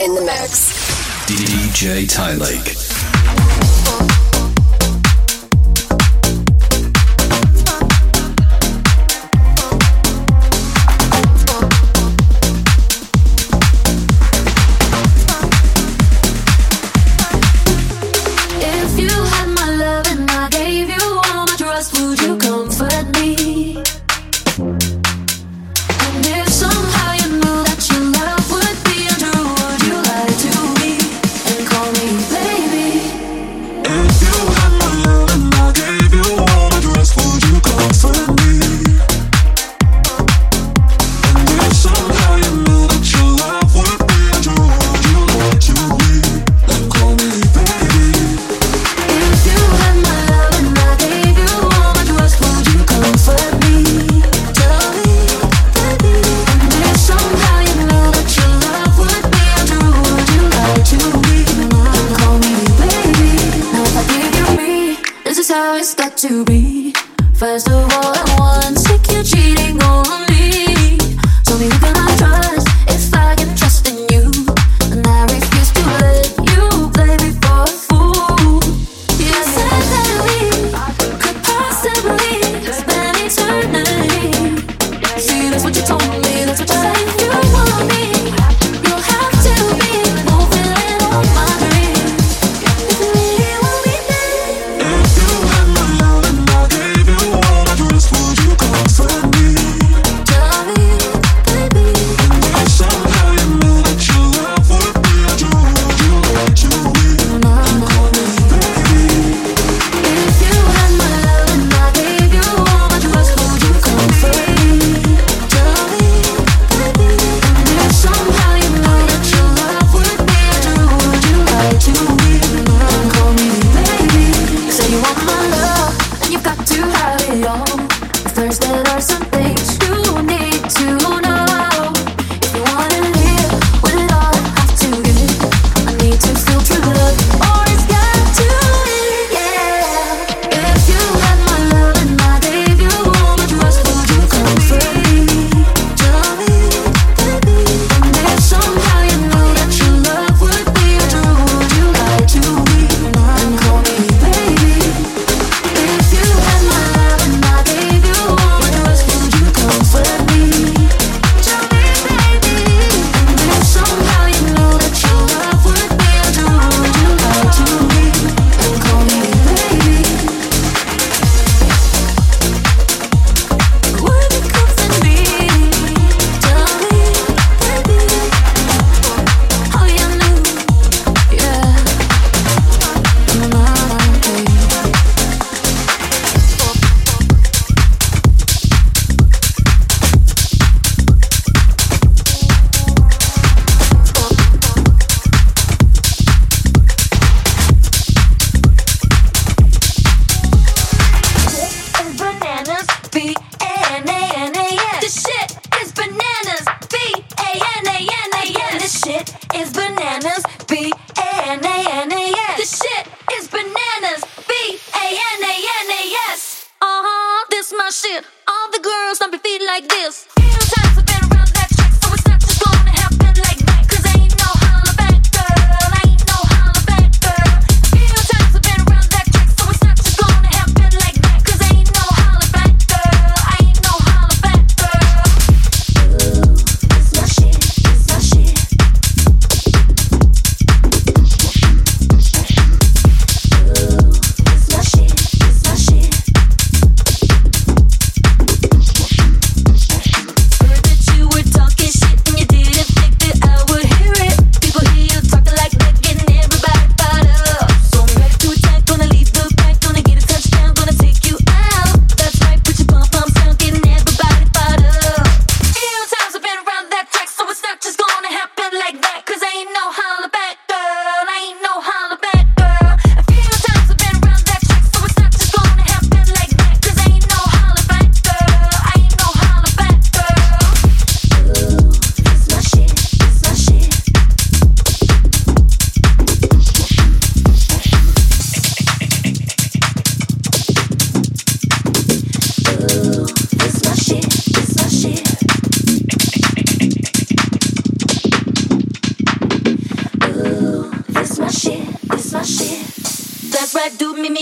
in the mix. DJ Lake.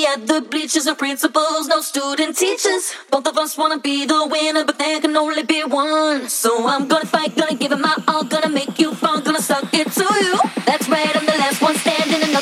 at the bleachers of principals, no student teachers. Both of us wanna be the winner, but there can only be one. So I'm gonna fight, gonna give it my all, gonna make you fall, gonna suck it to you. That's right, I'm the last one standing.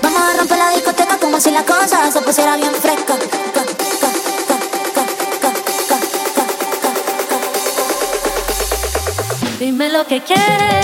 Vamos a romper la discoteca como si la cosa se pusiera bien fresca. Dime lo que quieres.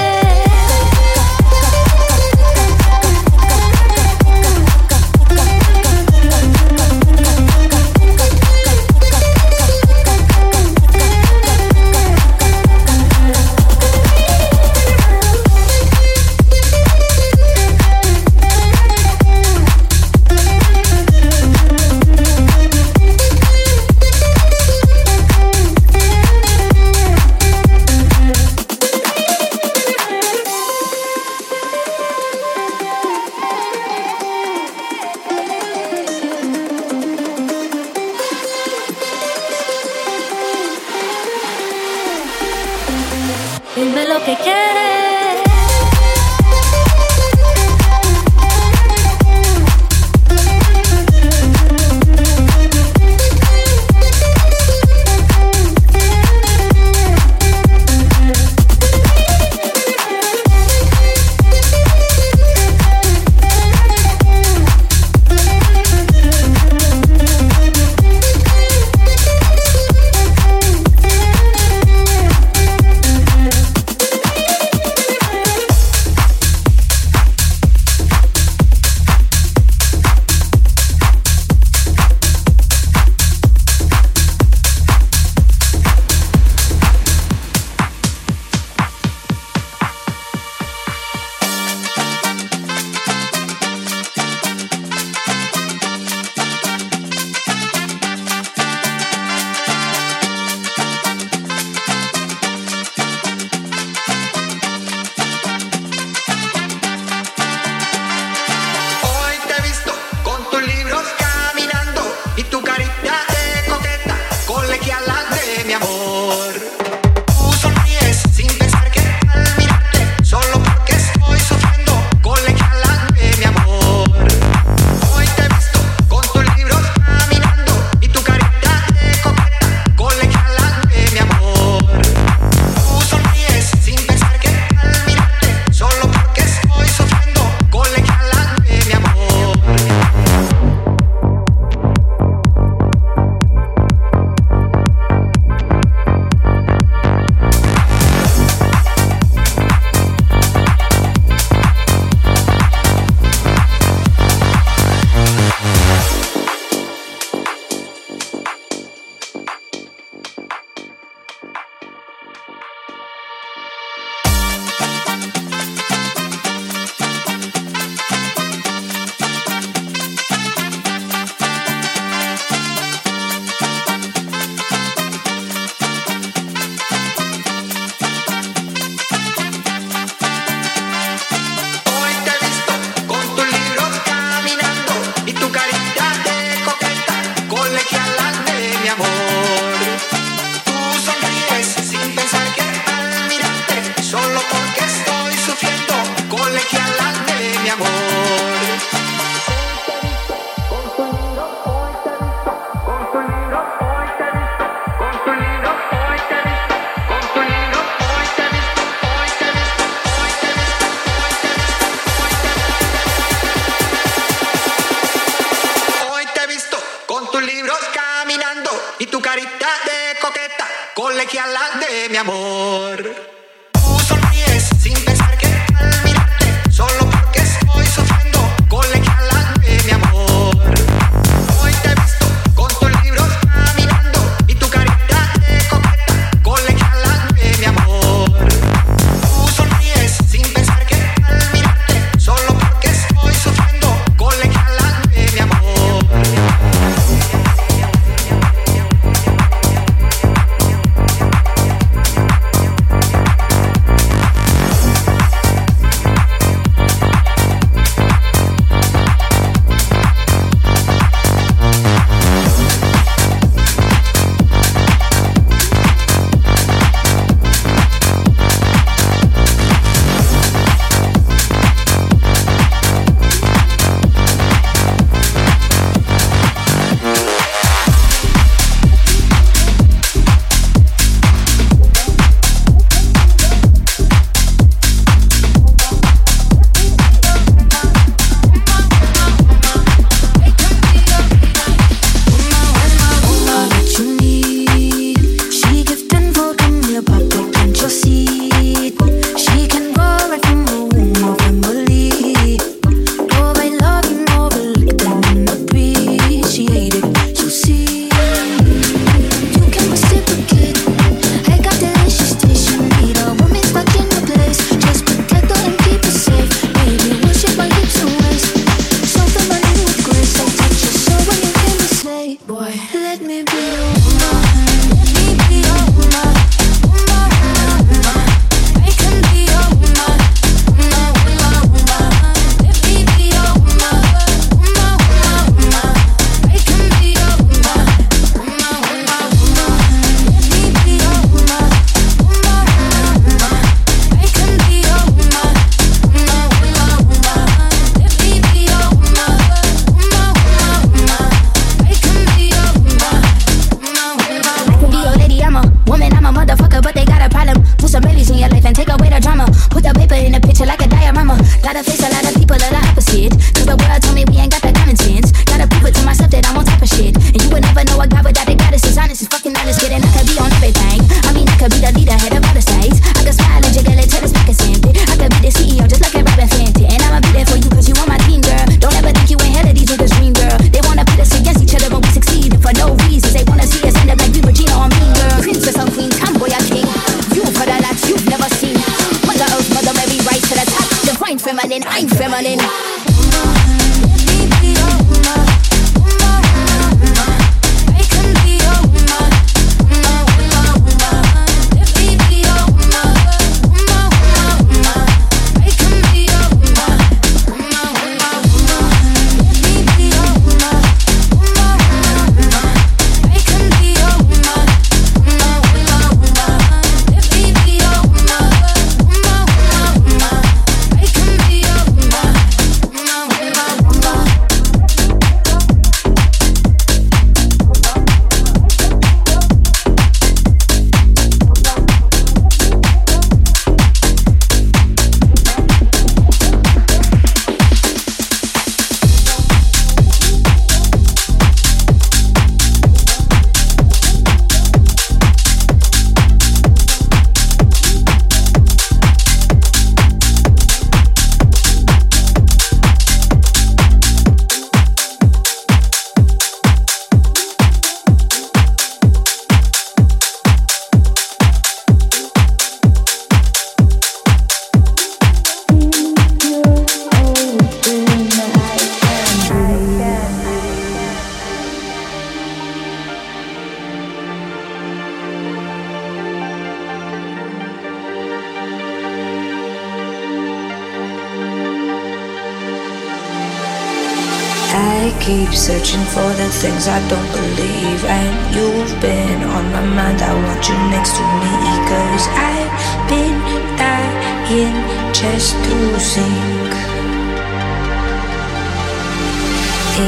Things I don't believe. And you've been on my mind. I want you next to me. Cause I've been dying just to sink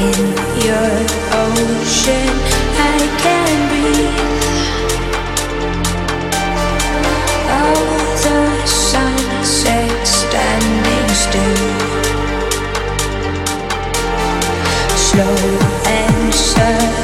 in your ocean. I can breathe. Slow and slow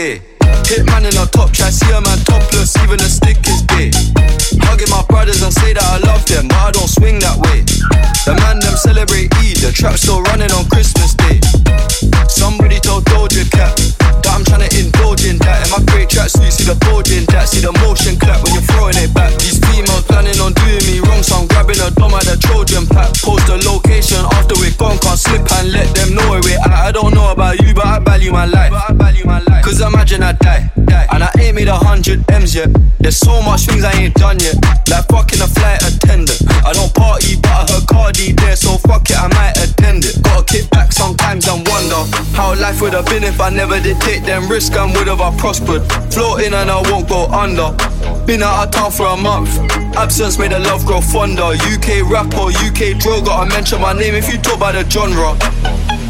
Gay. Hitman in a top try, see a man topless, even a stick is gay. Hugging my brothers and say that I love them, but I don't swing that way. The man them celebrate Eid, the trap still running on Christmas Day. Somebody told Doja Cat that I'm trying to indulge in that. In my great tracksuit, see the bulge in that, see the motion clap when you're throwing it back. These females planning on doing me wrong, so I'm grabbing a dome at the Trojan pack. Post the location after we're gone, can't slip and let them know where we're at. I don't know about you, but I value my life. Cause imagine I die, and I ain't made a hundred M's yet. There's so much things I ain't done yet, like fucking a flight attendant. I don't party, but I heard Cardi there, so fuck it, I might attend it. Gotta kick back sometimes and wonder how life would have been if I never did take them risks and would have I prospered. Floating and I won't go under. Been out of town for a month. Absence made the love grow fonder. UK rapper, UK drill, gotta mention my name if you talk about the genre.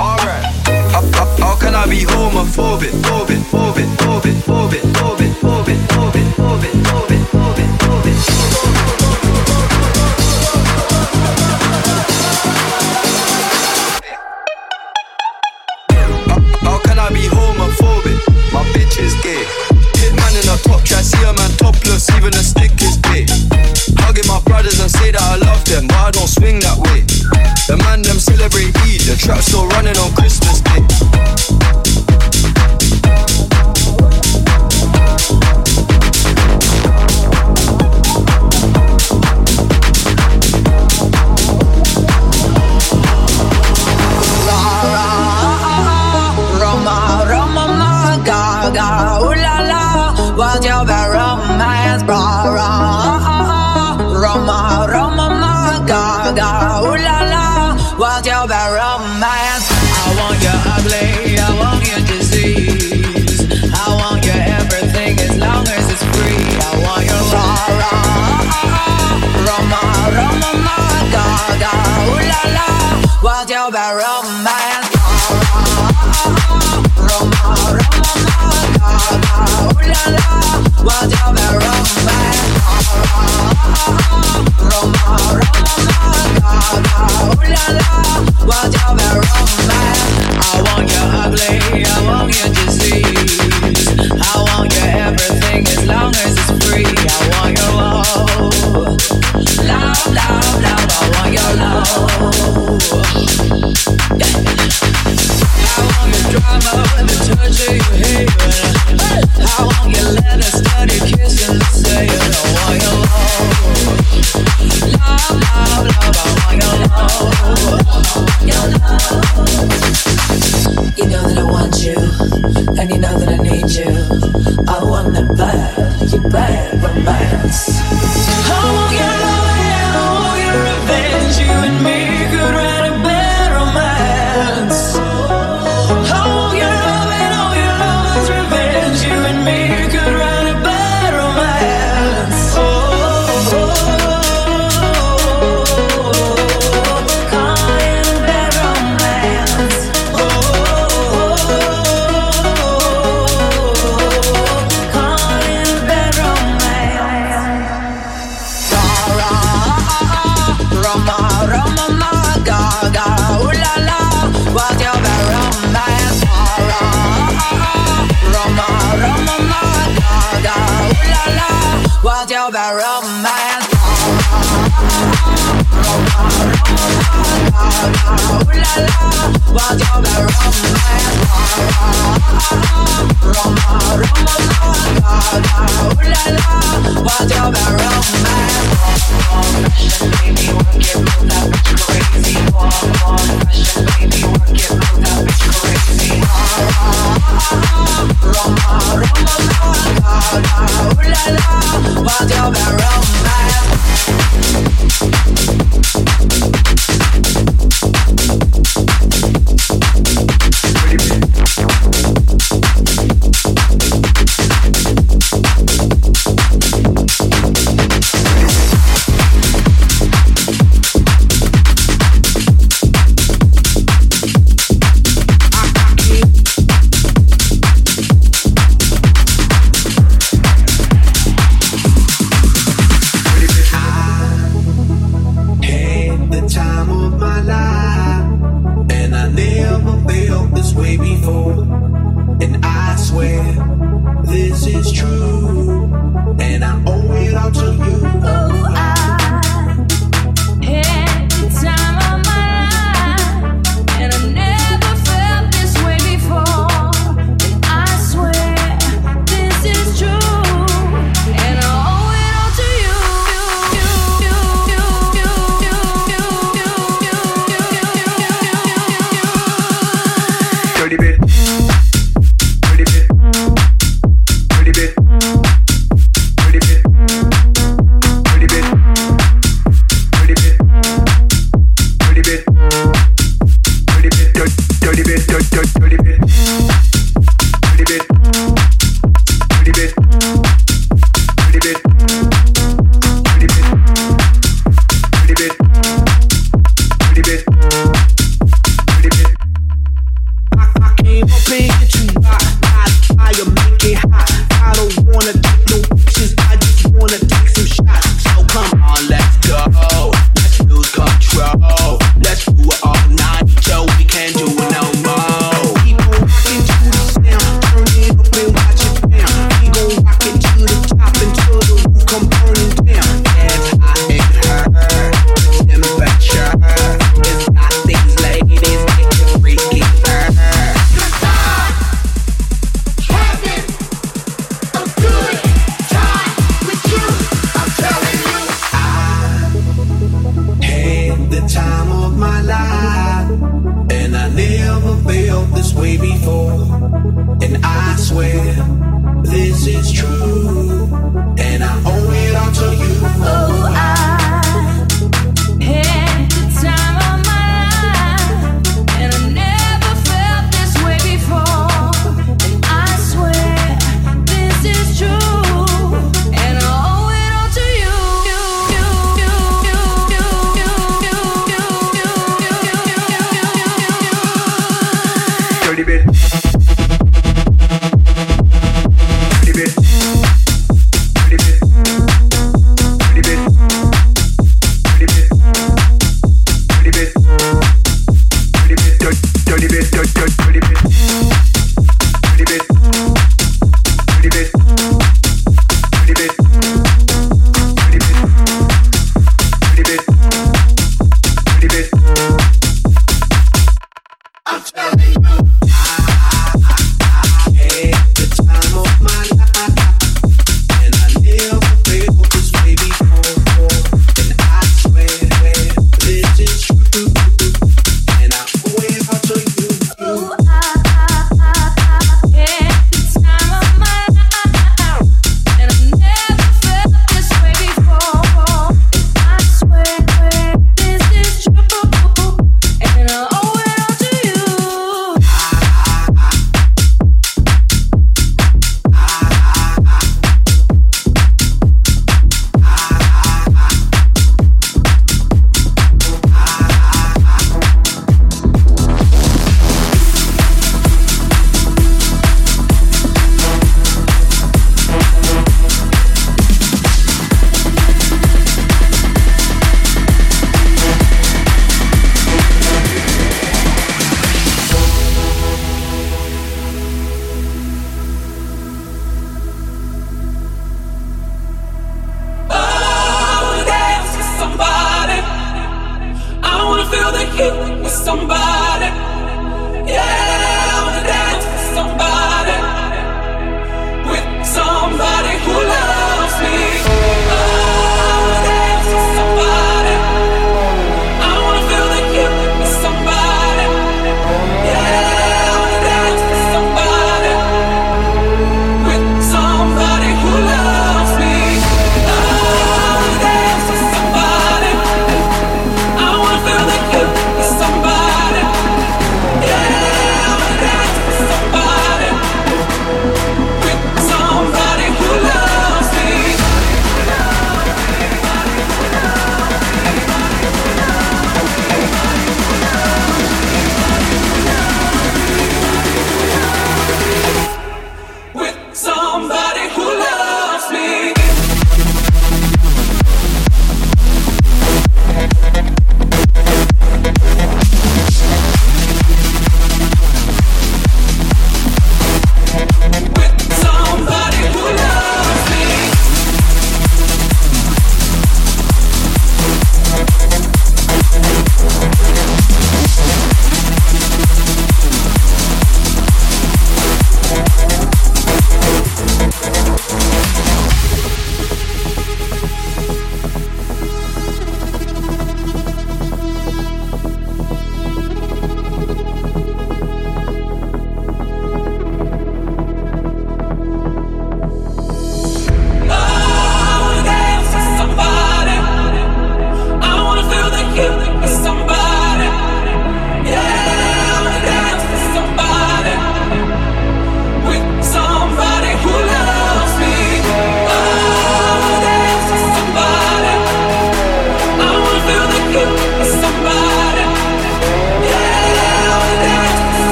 Alright. How, can I be homophobic? Orbit, orbit, orbit, orbit, orbit, orbit, orbit.